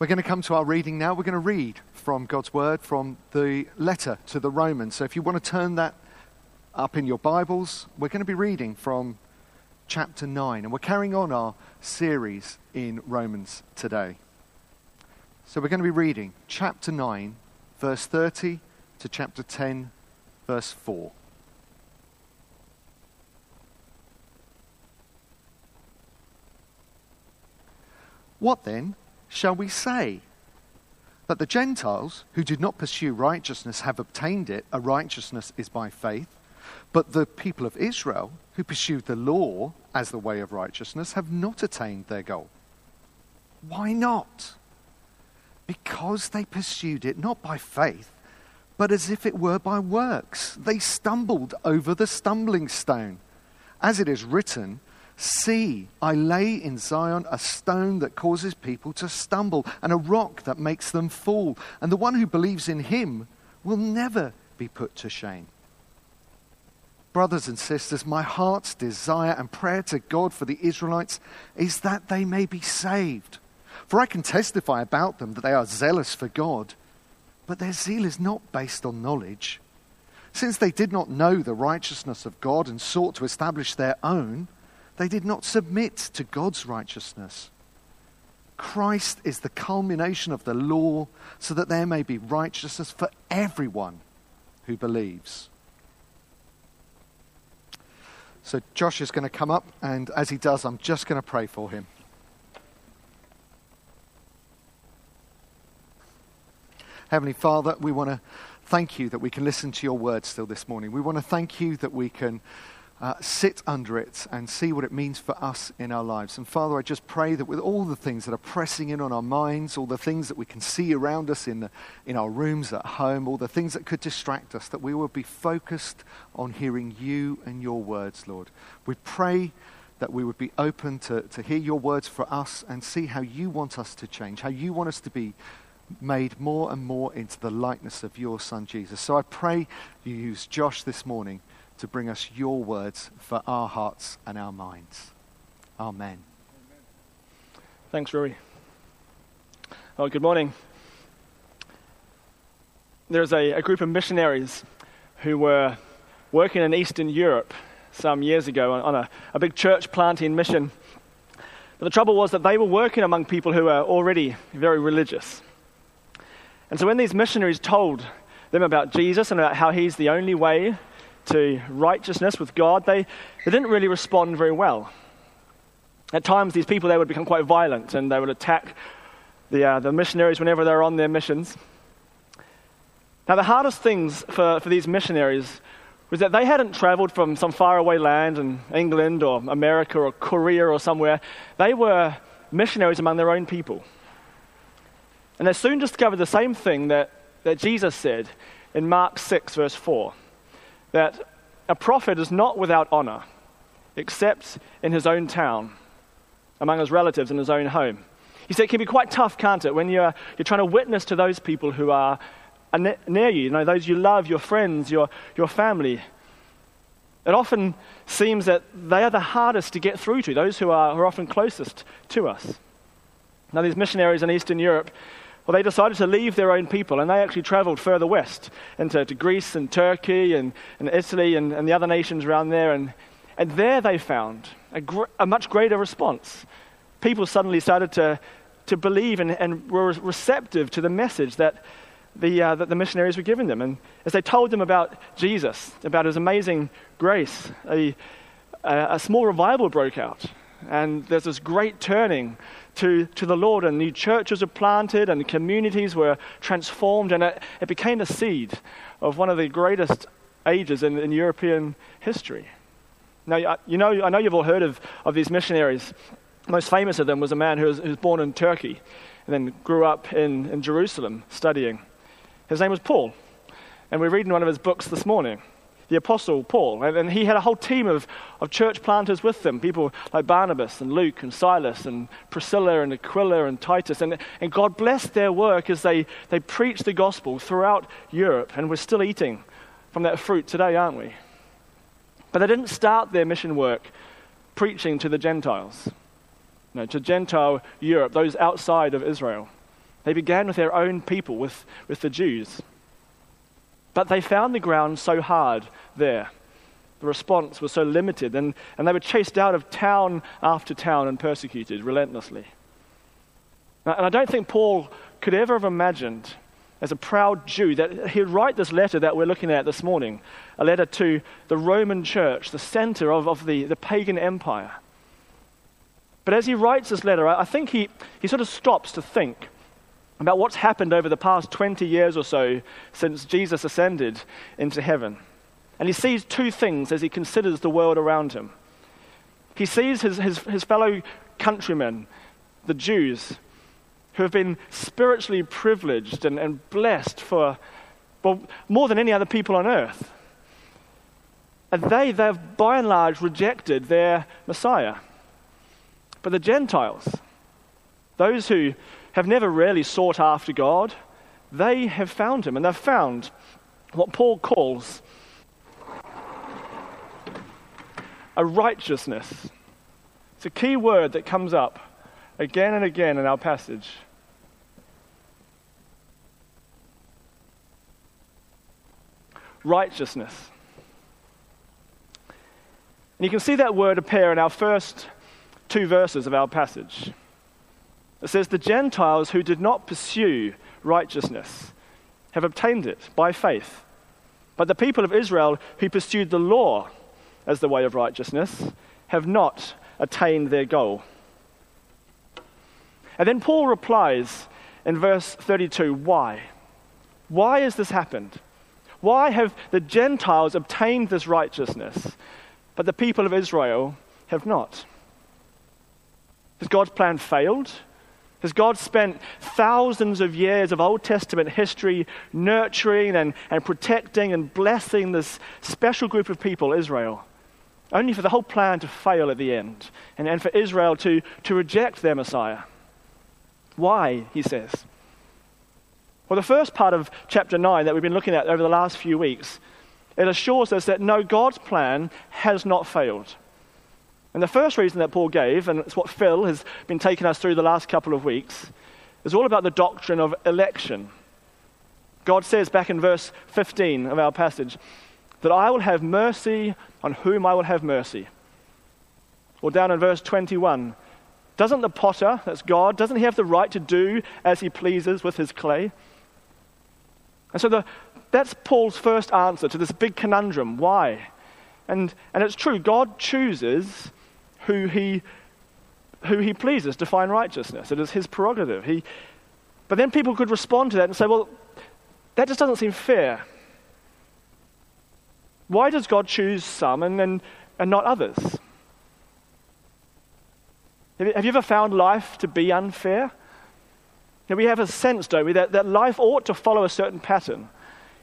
We're going to come to our reading now. We're going to read from God's Word from the letter to the Romans. So if you want to turn that up in your Bibles, we're going to be reading from chapter 9. And we're carrying on our series in Romans today. So we're going to be reading chapter 9, verse 30 to chapter 10, verse 4. What then shall we say? That the Gentiles who did not pursue righteousness have obtained it, a righteousness is by faith, but the people of Israel who pursued the law as the way of righteousness have not attained their goal. Why not? Because they pursued it not by faith, but as if it were by works. They stumbled over the stumbling stone. As it is written, See, I lay in Zion a stone that causes people to stumble, and a rock that makes them fall. And the one who believes in him will never be put to shame. Brothers and sisters, my heart's desire and prayer to God for the Israelites is that they may be saved. For I can testify about them that they are zealous for God, but their zeal is not based on knowledge. Since they did not know the righteousness of God and sought to establish their own, they did not submit to God's righteousness. Christ is the culmination of the law so that there may be righteousness for everyone who believes. So Josh is going to come up, and as he does, I'm just going to pray for him. Heavenly Father, we want to thank you that we can listen to your word still this morning. We want to thank you that we can uh, sit under it and see what it means for us in our lives. And Father, I just pray that with all the things that are pressing in on our minds, all the things that we can see around us in, the, in our rooms at home, all the things that could distract us, that we will be focused on hearing you and your words, Lord. We pray that we would be open to, to hear your words for us and see how you want us to change, how you want us to be made more and more into the likeness of your Son, Jesus. So I pray you use Josh this morning to bring us your words for our hearts and our minds. Amen. Thanks, Rory. Oh, good morning. There's a, a group of missionaries who were working in Eastern Europe some years ago on, on a, a big church planting mission. But the trouble was that they were working among people who were already very religious. And so when these missionaries told them about Jesus and about how he's the only way to righteousness with God, they, they didn't really respond very well. At times, these people they would become quite violent and they would attack the, uh, the missionaries whenever they're on their missions. Now, the hardest things for, for these missionaries was that they hadn't traveled from some faraway land in England or America or Korea or somewhere. They were missionaries among their own people. And they soon discovered the same thing that, that Jesus said in Mark 6, verse 4 that a prophet is not without honor, except in his own town, among his relatives in his own home. He said it can be quite tough, can't it, when you're, you're trying to witness to those people who are near you, you know, those you love, your friends, your, your family. It often seems that they are the hardest to get through to, those who are, who are often closest to us. Now, these missionaries in Eastern Europe, well, they decided to leave their own people, and they actually traveled further west into Greece and Turkey and, and Italy and, and, the other nations around there. And, and there they found a, gr- a much greater response. People suddenly started to, to believe and, and were receptive to the message that the, uh, that the missionaries were giving them. And as they told them about Jesus, about his amazing grace, a, a, a small revival broke out. And there's this great turning to, to the Lord, and new churches were planted, and communities were transformed, and it, it became the seed of one of the greatest ages in, in European history. Now, you know, I know you've all heard of, of these missionaries. most famous of them was a man who was, who was born in Turkey and then grew up in, in Jerusalem studying. His name was Paul, and we read in one of his books this morning the Apostle Paul. And, and he had a whole team of, of church planters with them, people like Barnabas and Luke and Silas and Priscilla and Aquila and Titus. And, and God blessed their work as they, they preached the gospel throughout Europe. And we're still eating from that fruit today, aren't we? But they didn't start their mission work preaching to the Gentiles, no, to Gentile Europe, those outside of Israel. They began with their own people, with, with the Jews. But they found the ground so hard there. The response was so limited, and, and they were chased out of town after town and persecuted relentlessly. And I don't think Paul could ever have imagined, as a proud Jew, that he'd write this letter that we're looking at this morning a letter to the Roman church, the center of, of the, the pagan empire. But as he writes this letter, I think he, he sort of stops to think about what's happened over the past 20 years or so since Jesus ascended into heaven. And he sees two things as he considers the world around him. He sees his, his, his fellow countrymen, the Jews, who have been spiritually privileged and, and blessed for, well, more than any other people on earth. And they, they've by and large rejected their Messiah. But the Gentiles, those who have never really sought after God, they have found him, and they've found what Paul calls a righteousness. It's a key word that comes up again and again in our passage. Righteousness. And you can see that word appear in our first two verses of our passage. It says, The Gentiles who did not pursue righteousness have obtained it by faith. But the people of Israel who pursued the law as the way of righteousness have not attained their goal. And then Paul replies in verse 32 why? Why has this happened? Why have the Gentiles obtained this righteousness, but the people of Israel have not? Has God's plan failed? Has God spent thousands of years of Old Testament history nurturing and, and protecting and blessing this special group of people, Israel, only for the whole plan to fail at the end and, and for Israel to, to reject their Messiah? Why, he says. Well, the first part of chapter 9 that we've been looking at over the last few weeks, it assures us that no, God's plan has not failed. And the first reason that Paul gave, and it's what Phil has been taking us through the last couple of weeks, is all about the doctrine of election. God says back in verse 15 of our passage that I will have mercy on whom I will have mercy. Or down in verse 21, doesn't the potter, that's God, doesn't he have the right to do as he pleases with his clay? And so the, that's Paul's first answer to this big conundrum. Why? And, and it's true, God chooses who he, who he pleases to find righteousness. It is his prerogative. He, but then people could respond to that and say, well, that just doesn't seem fair. Why does God choose some and, and, and not others? Have you ever found life to be unfair? We have a sense, don't we, that, that life ought to follow a certain pattern.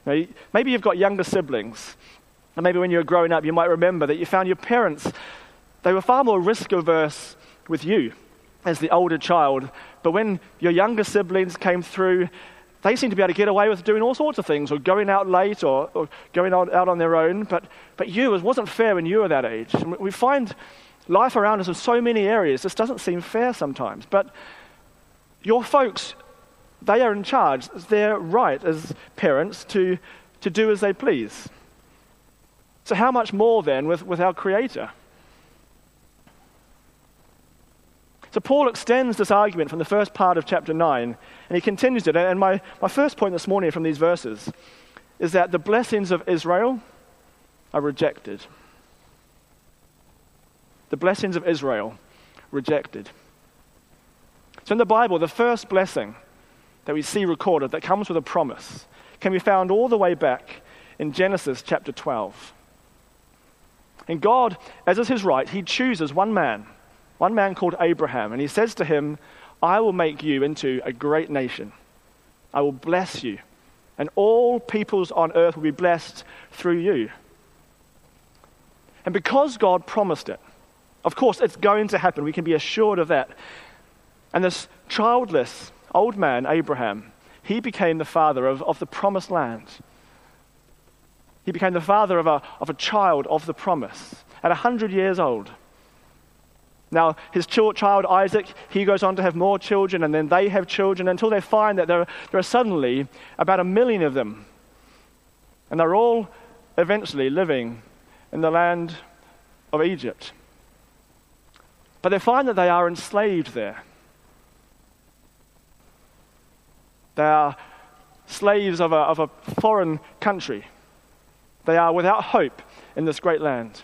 You know, maybe you've got younger siblings, and maybe when you were growing up, you might remember that you found your parents they were far more risk averse with you as the older child. But when your younger siblings came through, they seemed to be able to get away with doing all sorts of things, or going out late, or, or going out, out on their own. But, but you, it wasn't fair when you were that age. We find life around us in so many areas, this doesn't seem fair sometimes. But your folks, they are in charge. It's their right as parents to, to do as they please. So, how much more then with, with our Creator? So Paul extends this argument from the first part of chapter 9, and he continues it. And my, my first point this morning from these verses is that the blessings of Israel are rejected. The blessings of Israel rejected. So in the Bible, the first blessing that we see recorded that comes with a promise can be found all the way back in Genesis chapter 12. And God, as is his right, he chooses one man one man called Abraham, and he says to him, I will make you into a great nation. I will bless you, and all peoples on earth will be blessed through you. And because God promised it, of course, it's going to happen. We can be assured of that. And this childless old man, Abraham, he became the father of, of the promised land. He became the father of a, of a child of the promise at 100 years old. Now, his child Isaac, he goes on to have more children, and then they have children until they find that there are, there are suddenly about a million of them. And they're all eventually living in the land of Egypt. But they find that they are enslaved there. They are slaves of a, of a foreign country. They are without hope in this great land.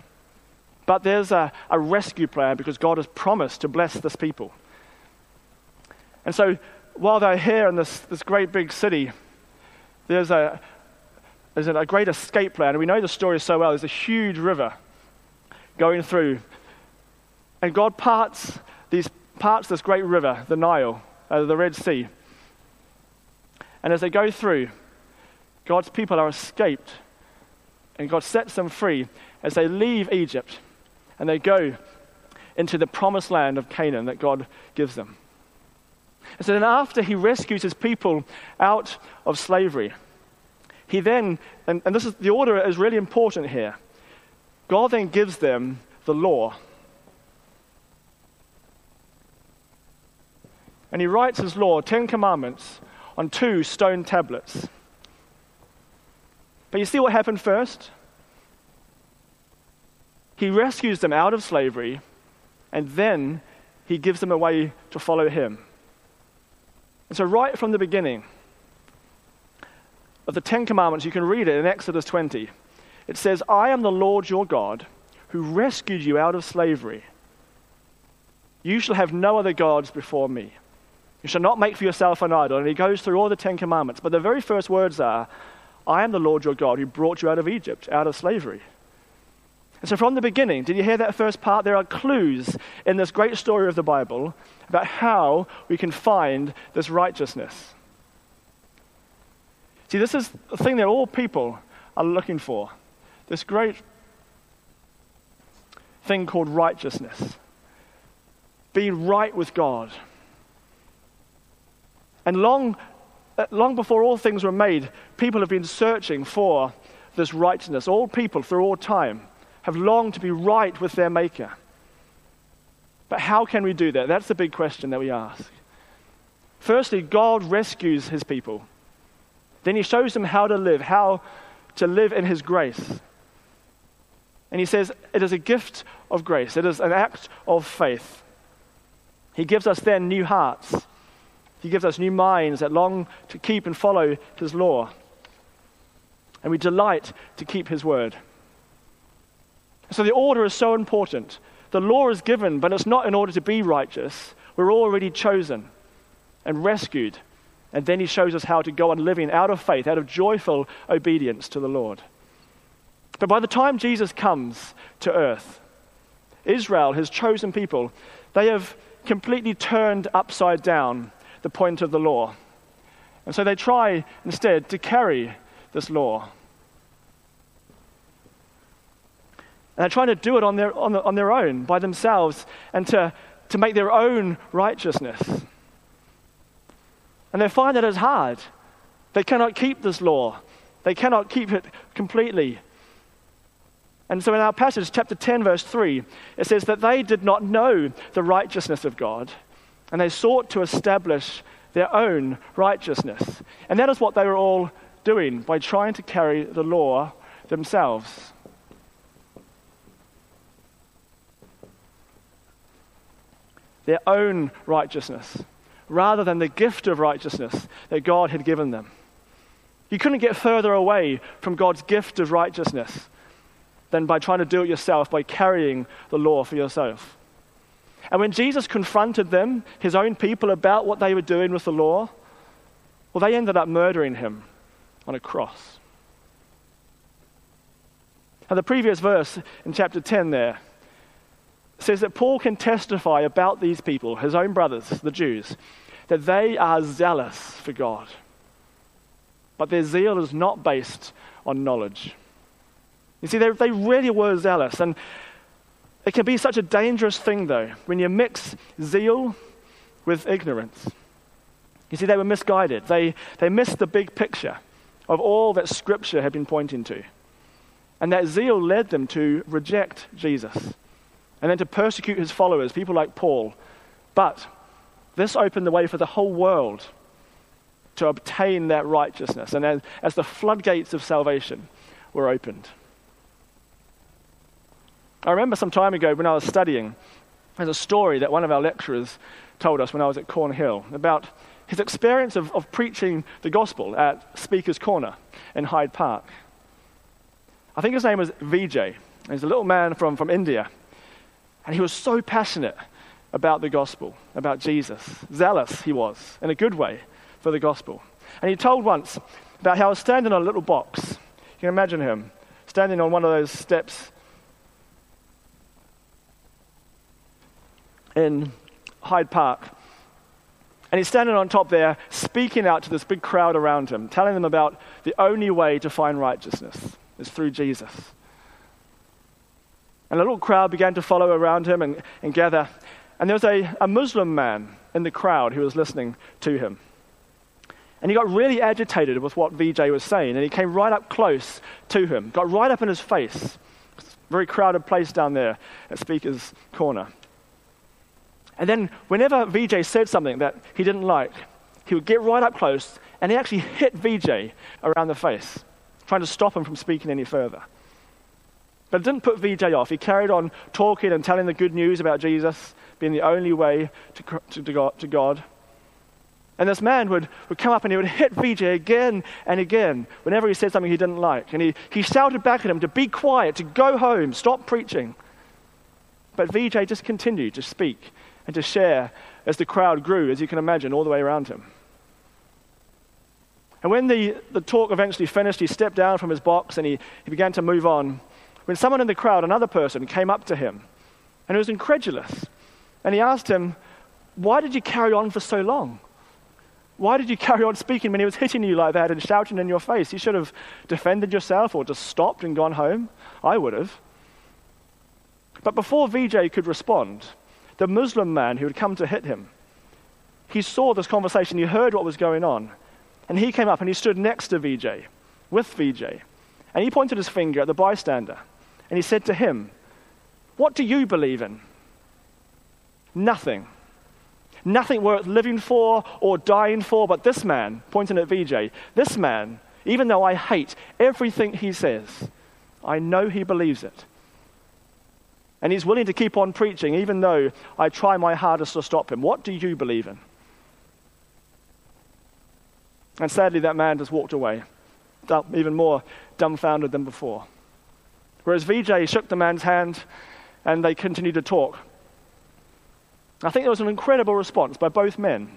But there's a, a rescue plan because God has promised to bless this people. And so while they're here in this, this great big city, there's a, there's a great escape plan. We know the story so well. There's a huge river going through. And God parts these parts this great river, the Nile, uh, the Red Sea. And as they go through, God's people are escaped. And God sets them free as they leave Egypt and they go into the promised land of Canaan that God gives them. And so then, after he rescues his people out of slavery, he then, and, and this is the order is really important here, God then gives them the law. And he writes his law, Ten Commandments, on two stone tablets. But you see what happened first? He rescues them out of slavery, and then he gives them a way to follow him. And so, right from the beginning of the Ten Commandments, you can read it in Exodus 20. It says, I am the Lord your God who rescued you out of slavery. You shall have no other gods before me. You shall not make for yourself an idol. And he goes through all the Ten Commandments. But the very first words are, I am the Lord your God who brought you out of Egypt, out of slavery. And so, from the beginning, did you hear that first part? There are clues in this great story of the Bible about how we can find this righteousness. See, this is the thing that all people are looking for this great thing called righteousness. Being right with God. And long, uh, long before all things were made, people have been searching for this righteousness. All people through all time have longed to be right with their Maker. But how can we do that? That's the big question that we ask. Firstly, God rescues his people. Then he shows them how to live, how to live in his grace. And he says it is a gift of grace, it is an act of faith. He gives us then new hearts. He gives us new minds that long to keep and follow his law. And we delight to keep his word. So the order is so important. The law is given, but it's not in order to be righteous. We're already chosen and rescued. And then he shows us how to go on living out of faith, out of joyful obedience to the Lord. But by the time Jesus comes to earth, Israel, his chosen people, they have completely turned upside down the point of the law. And so they try instead to carry this law. And they're trying to do it on their, on, the, on their own, by themselves, and to, to make their own righteousness. And they find that it's hard. They cannot keep this law, they cannot keep it completely. And so in our passage, chapter 10, verse 3, it says that they did not know the righteousness of God, and they sought to establish their own righteousness. And that is what they were all doing by trying to carry the law themselves. Their own righteousness rather than the gift of righteousness that God had given them. You couldn't get further away from God's gift of righteousness than by trying to do it yourself, by carrying the law for yourself. And when Jesus confronted them, his own people, about what they were doing with the law, well, they ended up murdering him on a cross. Now, the previous verse in chapter 10 there says that Paul can testify about these people, his own brothers, the Jews, that they are zealous for God. But their zeal is not based on knowledge. You see, they, they really were zealous. And it can be such a dangerous thing, though, when you mix zeal with ignorance. You see, they were misguided. They, they missed the big picture of all that Scripture had been pointing to. And that zeal led them to reject Jesus and then to persecute his followers, people like Paul. But this opened the way for the whole world to obtain that righteousness. And as, as the floodgates of salvation were opened. I remember some time ago when I was studying, there's a story that one of our lecturers told us when I was at Cornhill about his experience of, of preaching the gospel at Speaker's Corner in Hyde Park. I think his name was Vijay. He's a little man from, from India. And he was so passionate about the gospel, about Jesus. Zealous he was, in a good way, for the gospel. And he told once about how he was standing on a little box. You can imagine him standing on one of those steps in Hyde Park. And he's standing on top there, speaking out to this big crowd around him, telling them about the only way to find righteousness is through Jesus. And a little crowd began to follow around him and, and gather. And there was a, a Muslim man in the crowd who was listening to him. And he got really agitated with what Vijay was saying, and he came right up close to him, got right up in his face. Very crowded place down there at Speaker's Corner. And then, whenever Vijay said something that he didn't like, he would get right up close and he actually hit Vijay around the face, trying to stop him from speaking any further. But it didn't put Vijay off. He carried on talking and telling the good news about Jesus being the only way to, to, to, God. And this man would, would come up and he would hit Vijay again and again whenever he said something he didn't like. And he, he shouted back at him to be quiet, to go home, stop preaching. But Vijay just continued to speak and to share as the crowd grew, as you can imagine, all the way around him. And when the, the talk eventually finished, he stepped down from his box and he, he began to move on. When someone in the crowd, another person, came up to him and he was incredulous. And he asked him, Why did you carry on for so long? Why did you carry on speaking when he was hitting you like that and shouting in your face? You should have defended yourself or just stopped and gone home. I would have. But before Vijay could respond, the Muslim man who had come to hit him, he saw this conversation, he heard what was going on, and he came up and he stood next to Vijay, with Vijay, and he pointed his finger at the bystander, and he said to him, What do you believe in? Nothing. Nothing worth living for or dying for, but this man, pointing at Vijay, this man, even though I hate everything he says, I know he believes it. And he's willing to keep on preaching, even though I try my hardest to stop him. What do you believe in? And sadly, that man just walked away, even more dumbfounded than before. Whereas Vijay shook the man's hand and they continued to talk. I think there was an incredible response by both men.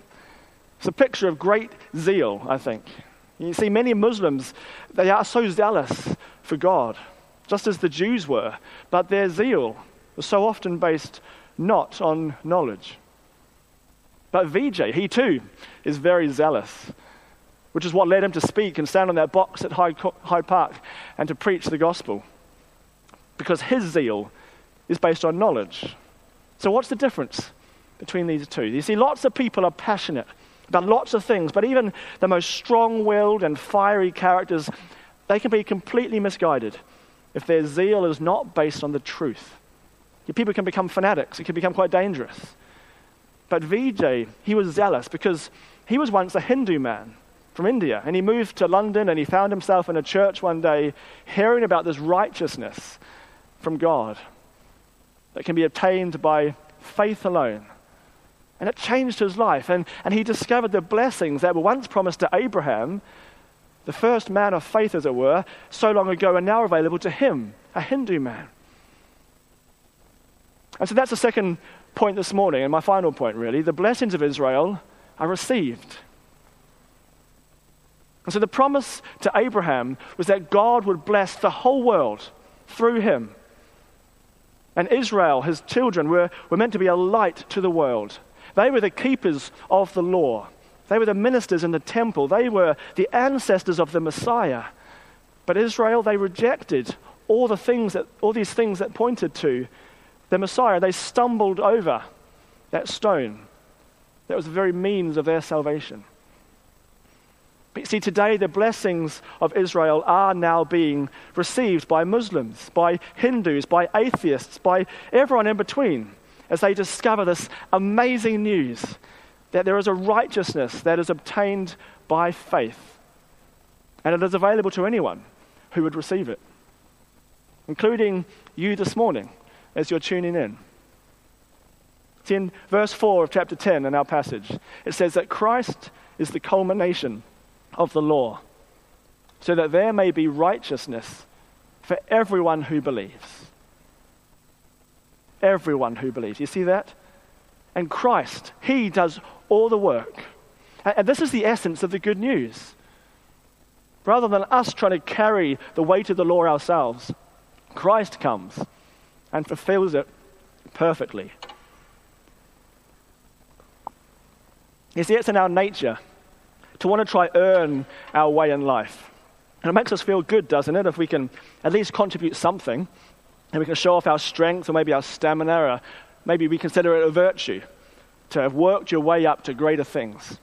It's a picture of great zeal, I think. You see, many Muslims, they are so zealous for God, just as the Jews were, but their zeal was so often based not on knowledge. But Vijay, he too, is very zealous, which is what led him to speak and stand on that box at Hyde, Park and to preach the gospel. Because his zeal is based on knowledge. So, what's the difference between these two? You see, lots of people are passionate about lots of things, but even the most strong willed and fiery characters, they can be completely misguided if their zeal is not based on the truth. People can become fanatics, it can become quite dangerous. But Vijay, he was zealous because he was once a Hindu man from India, and he moved to London and he found himself in a church one day hearing about this righteousness from God that can be obtained by faith alone. And it changed his life, and, and he discovered the blessings that were once promised to Abraham, the first man of faith, as it were, so long ago, are now available to him, a Hindu man. And so that's the second point this morning, and my final point, really. The blessings of Israel are received. And so the promise to Abraham was that God would bless the whole world through him. And Israel, his children, were, were meant to be a light to the world. They were the keepers of the law. They were the ministers in the temple. They were the ancestors of the Messiah. But Israel, they rejected all the things that all these things that pointed to the Messiah, they stumbled over that stone that was the very means of their salvation. See, today the blessings of Israel are now being received by Muslims, by Hindus, by atheists, by everyone in between, as they discover this amazing news that there is a righteousness that is obtained by faith. And it is available to anyone who would receive it, including you this morning as you're tuning in. It's in verse 4 of chapter 10 in our passage. It says that Christ is the culmination of the law, so that there may be righteousness for everyone who believes. Everyone who believes. You see that? And Christ, He does all the work. And this is the essence of the good news. Rather than us trying to carry the weight of the law ourselves, Christ comes and fulfills it perfectly. You see, it's in our nature to want to try earn our way in life. And it makes us feel good, doesn't it, if we can at least contribute something and we can show off our strength or maybe our stamina or maybe we consider it a virtue to have worked your way up to greater things.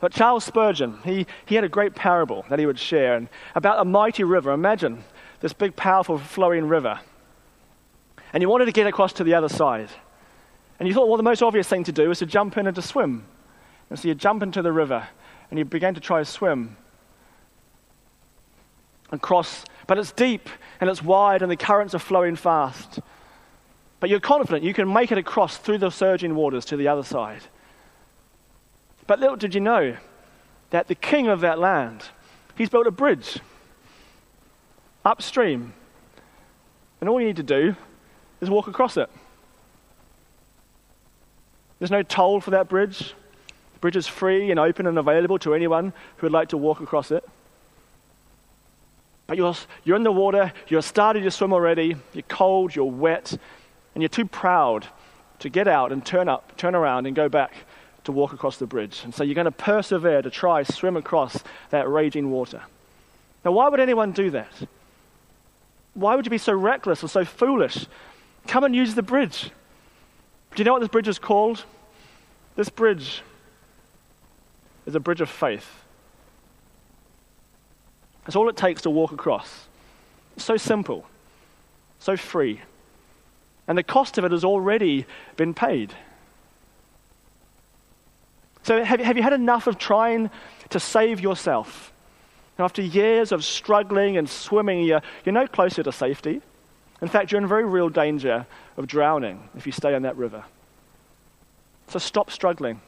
But Charles Spurgeon, he, he had a great parable that he would share and about a mighty river. Imagine this big, powerful, flowing river. And you wanted to get across to the other side. And you thought, well, the most obvious thing to do is to jump in and to swim. And so you jump into the river and you begin to try to swim and cross. But it's deep and it's wide and the currents are flowing fast. But you're confident you can make it across through the surging waters to the other side. But little did you know that the king of that land, he's built a bridge upstream. And all you need to do is walk across it. There's no toll for that bridge. Bridge is free and open and available to anyone who would like to walk across it. But you're, you're in the water, you're started to swim already, you're cold, you're wet, and you're too proud to get out and turn up, turn around and go back to walk across the bridge. And so you're going to persevere to try swim across that raging water. Now, why would anyone do that? Why would you be so reckless or so foolish? Come and use the bridge. Do you know what this bridge is called? This bridge is a bridge of faith. That's all it takes to walk across. It's so simple, so free. And the cost of it has already been paid. So, have, have you had enough of trying to save yourself? And after years of struggling and swimming, you're, you're no closer to safety. In fact, you're in very real danger of drowning if you stay in that river. So, stop struggling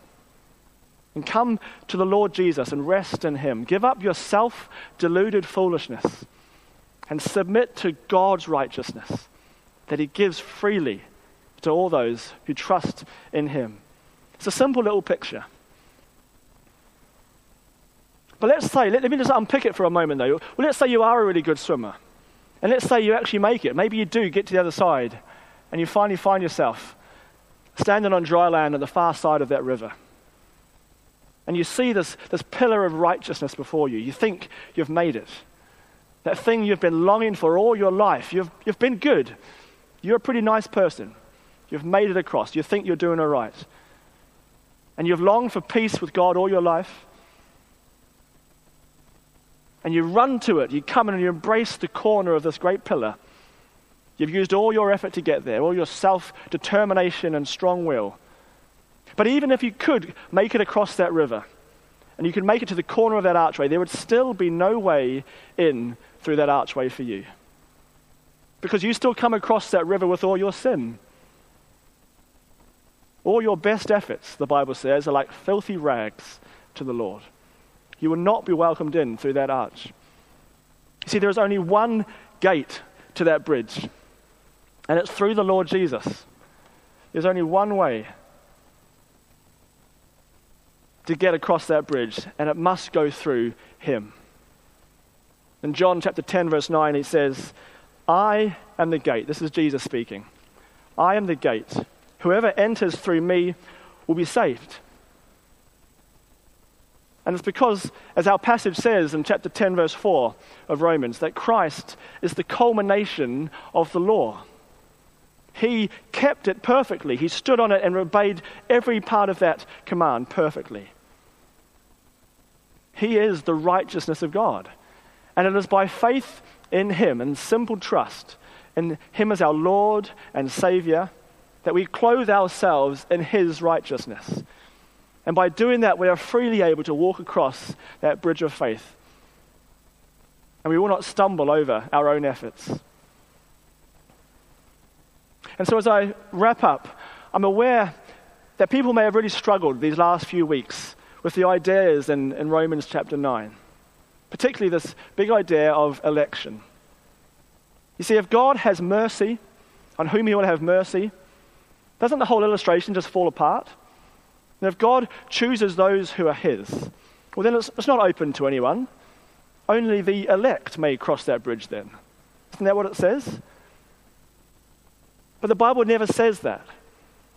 and come to the Lord Jesus and rest in Him. Give up your self deluded foolishness and submit to God's righteousness that He gives freely to all those who trust in Him. It's a simple little picture. But let's say, let, let, me just unpick it for a moment though. Well, let's say you are a really good swimmer. And let's say you actually make it. Maybe you do get to the other side and you finally find yourself standing on dry land at the far side of that river. And you see this, this pillar of righteousness before you. You think you've made it. That thing you've been longing for all your life. You've, you've been good. You're a pretty nice person. You've made it across. You think you're doing all right. And you've longed for peace with God all your life and you run to it. You come in and you embrace the corner of this great pillar. You've used all your effort to get there, all your self determination and strong will. But even if you could make it across that river, and you could make it to the corner of that archway, there would still be no way in through that archway for you. Because you still come across that river with all your sin. All your best efforts, the Bible says, are like filthy rags to the Lord. You will not be welcomed in through that arch. You see, there is only one gate to that bridge, and it's through the Lord Jesus. There's only one way to get across that bridge, and it must go through Him. In John chapter 10, verse 9, it says, I am the gate. This is Jesus speaking. I am the gate. Whoever enters through me will be saved. And it's because, as our passage says in chapter 10, verse 4 of Romans, that Christ is the culmination of the law. He kept it perfectly. He stood on it and obeyed every part of that command perfectly. He is the righteousness of God. And it is by faith in Him and simple trust in Him as our Lord and Savior that we clothe ourselves in His righteousness. And by doing that, we are freely able to walk across that bridge of faith. And we will not stumble over our own efforts. And so, as I wrap up, I'm aware that people may have really struggled these last few weeks with the ideas in, in Romans chapter 9, particularly this big idea of election. You see, if God has mercy on whom he will have mercy, doesn't the whole illustration just fall apart? And if God chooses those who are his, well, then it's, it's not open to anyone. Only the elect may cross that bridge then. Isn't that what it says? But the Bible never says that.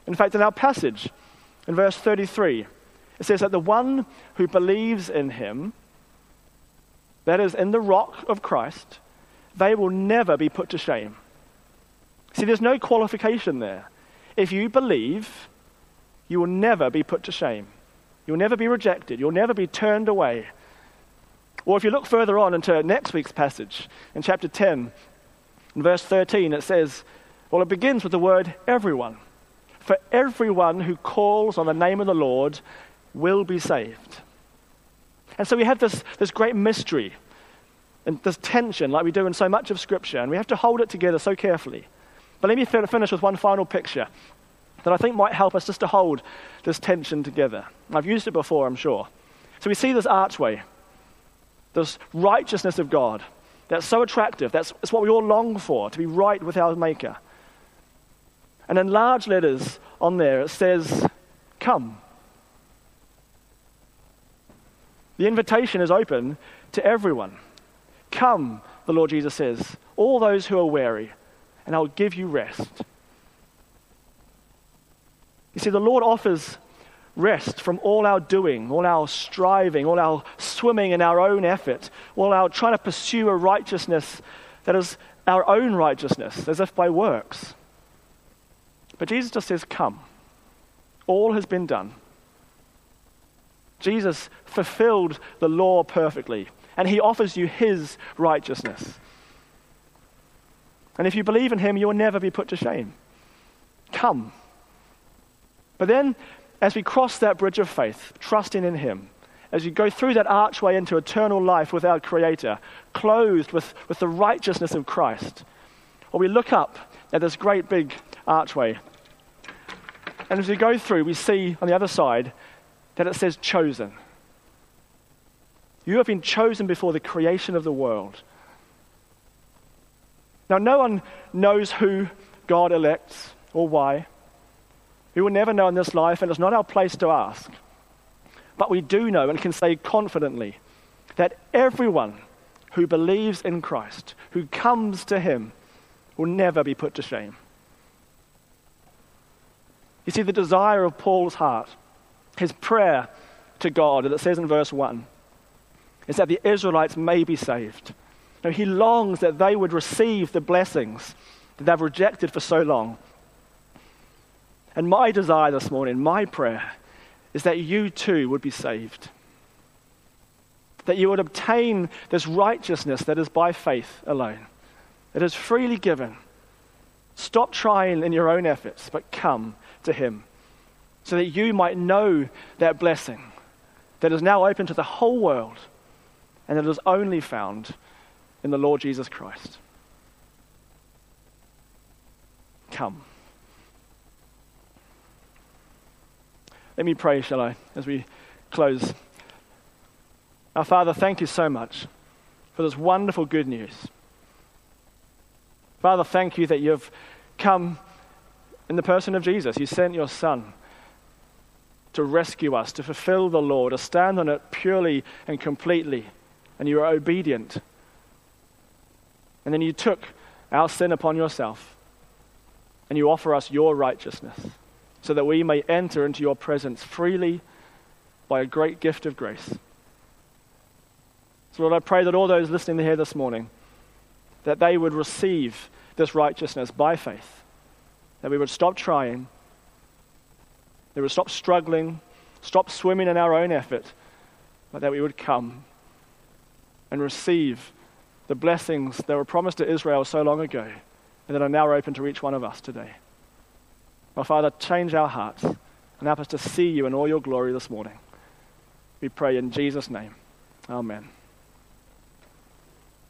In fact, in our passage, in verse 33, it says that the one who believes in him, that is, in the rock of Christ, they will never be put to shame. See, there's no qualification there. If you believe, you will never be put to shame. You'll never be rejected. You'll never be turned away. Or if you look further on into next week's passage, in chapter 10, in verse 13, it says, well, it begins with the word everyone. For everyone who calls on the name of the Lord will be saved. And so we have this, this great mystery and this tension, like we do in so much of Scripture, and we have to hold it together so carefully. But let me finish with one final picture that I think might help us just to hold this tension together. I've used it before, I'm sure. So we see this archway, this righteousness of God that's so attractive. That's, that's what we all long for, to be right with our Maker. And in large letters on there, it says, Come. The invitation is open to everyone. Come, the Lord Jesus says, all those who are weary, and I'll give you rest. You see, the Lord offers rest from all our doing, all our striving, all our swimming in our own effort, all our trying to pursue a righteousness that is our own righteousness, as if by works. But Jesus just says, Come. All has been done. Jesus fulfilled the law perfectly, and he offers you his righteousness. And if you believe in him, you will never be put to shame. Come. But then, as we cross that bridge of faith, trusting in him, as you go through that archway into eternal life with our Creator, clothed with, with the righteousness of Christ, or we look up at this great big archway. And as we go through, we see on the other side that it says chosen. You have been chosen before the creation of the world. Now, no one knows who God elects or why. We will never know in this life, and it's not our place to ask. But we do know and can say confidently that everyone who believes in Christ, who comes to Him, will never be put to shame. You see, the desire of Paul's heart, his prayer to God, that says in verse 1, is that the Israelites may be saved. Now, he longs that they would receive the blessings that they've rejected for so long. And my desire this morning, my prayer, is that you too would be saved. That you would obtain this righteousness that is by faith alone. It is freely given. Stop trying in your own efforts, but come to Him so that you might know that blessing that is now open to the whole world and that is only found in the Lord Jesus Christ. Come. Let me pray, shall I, as we close. Our Father, thank you so much for this wonderful good news. Father, thank you that you've come in the person of Jesus. You sent your Son to rescue us, to fulfill the law, to stand on it purely and completely. And you were obedient. And then you took our sin upon yourself and you offer us your righteousness so that we may enter into your presence freely by a great gift of grace. So, Lord, I pray that all those listening here this morning, that they would receive this righteousness by faith that we would stop trying, that we would stop struggling, stop swimming in our own effort, but that we would come and receive the blessings that were promised to Israel so long ago and that are now open to each one of us today. My Father, change our hearts and help us to see you in all your glory this morning. We pray in Jesus' name. Amen.